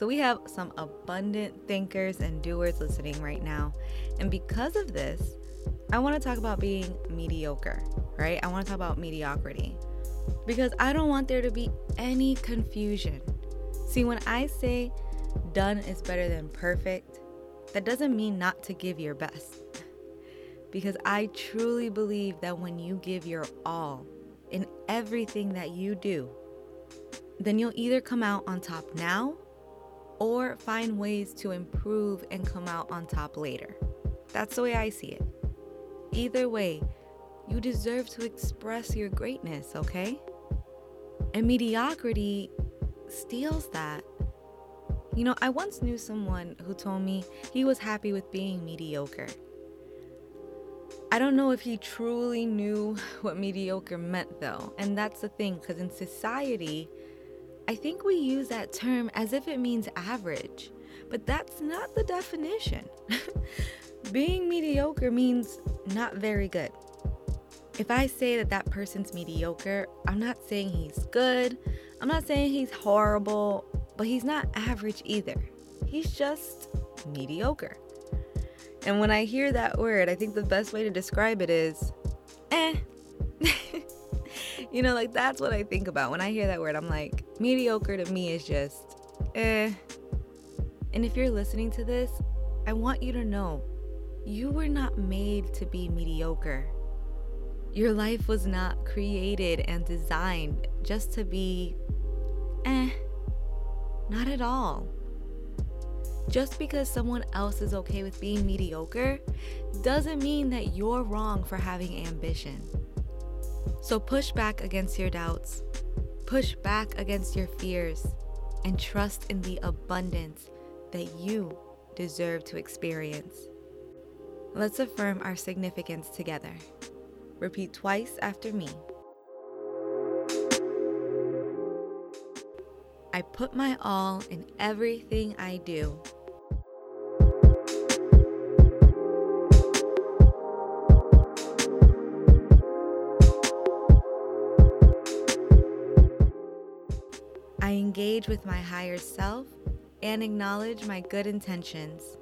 So, we have some abundant thinkers and doers listening right now. And because of this, I want to talk about being mediocre, right? I want to talk about mediocrity because I don't want there to be any confusion. See, when I say done is better than perfect, that doesn't mean not to give your best. Because I truly believe that when you give your all in everything that you do, then you'll either come out on top now or find ways to improve and come out on top later. That's the way I see it. Either way, you deserve to express your greatness, okay? And mediocrity steals that. You know, I once knew someone who told me he was happy with being mediocre. I don't know if he truly knew what mediocre meant though, and that's the thing, because in society, I think we use that term as if it means average, but that's not the definition. Being mediocre means not very good. If I say that that person's mediocre, I'm not saying he's good, I'm not saying he's horrible, but he's not average either. He's just mediocre. And when I hear that word, I think the best way to describe it is eh. you know, like that's what I think about. When I hear that word, I'm like, mediocre to me is just eh. And if you're listening to this, I want you to know you were not made to be mediocre. Your life was not created and designed just to be eh. Not at all. Just because someone else is okay with being mediocre doesn't mean that you're wrong for having ambition. So push back against your doubts, push back against your fears, and trust in the abundance that you deserve to experience. Let's affirm our significance together. Repeat twice after me. I put my all in everything I do. I engage with my higher self and acknowledge my good intentions.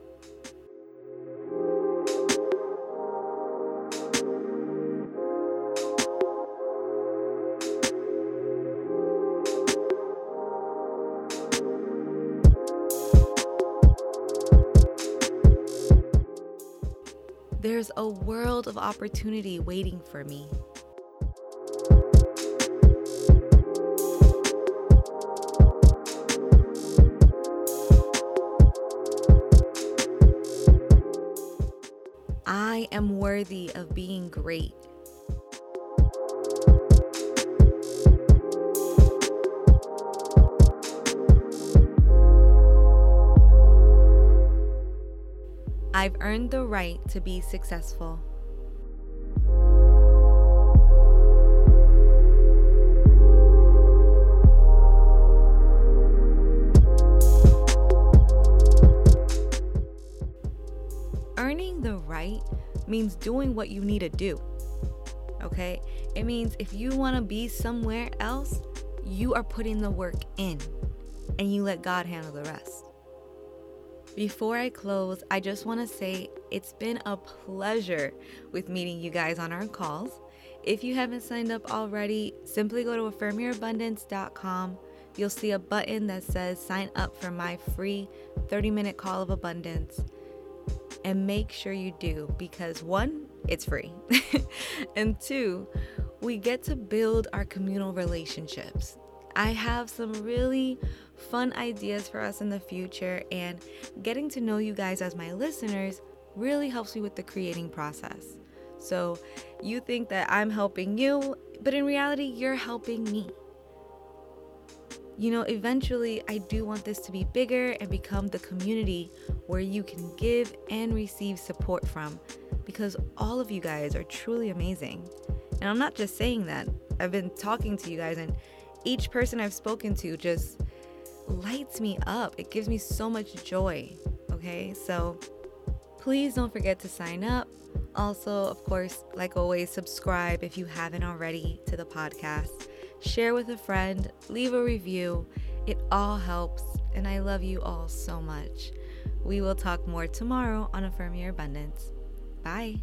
There's a world of opportunity waiting for me. Am worthy of being great. I've earned the right to be successful. Earning the right means doing what you need to do. Okay? It means if you want to be somewhere else, you are putting the work in and you let God handle the rest. Before I close, I just want to say it's been a pleasure with meeting you guys on our calls. If you haven't signed up already, simply go to affirmyourabundance.com. You'll see a button that says sign up for my free 30 minute call of abundance. And make sure you do because one, it's free. and two, we get to build our communal relationships. I have some really fun ideas for us in the future, and getting to know you guys as my listeners really helps me with the creating process. So, you think that I'm helping you, but in reality, you're helping me. You know, eventually I do want this to be bigger and become the community where you can give and receive support from because all of you guys are truly amazing. And I'm not just saying that, I've been talking to you guys, and each person I've spoken to just lights me up. It gives me so much joy. Okay, so please don't forget to sign up. Also, of course, like always, subscribe if you haven't already to the podcast share with a friend, leave a review. It all helps, and I love you all so much. We will talk more tomorrow on Affirm Your Abundance. Bye.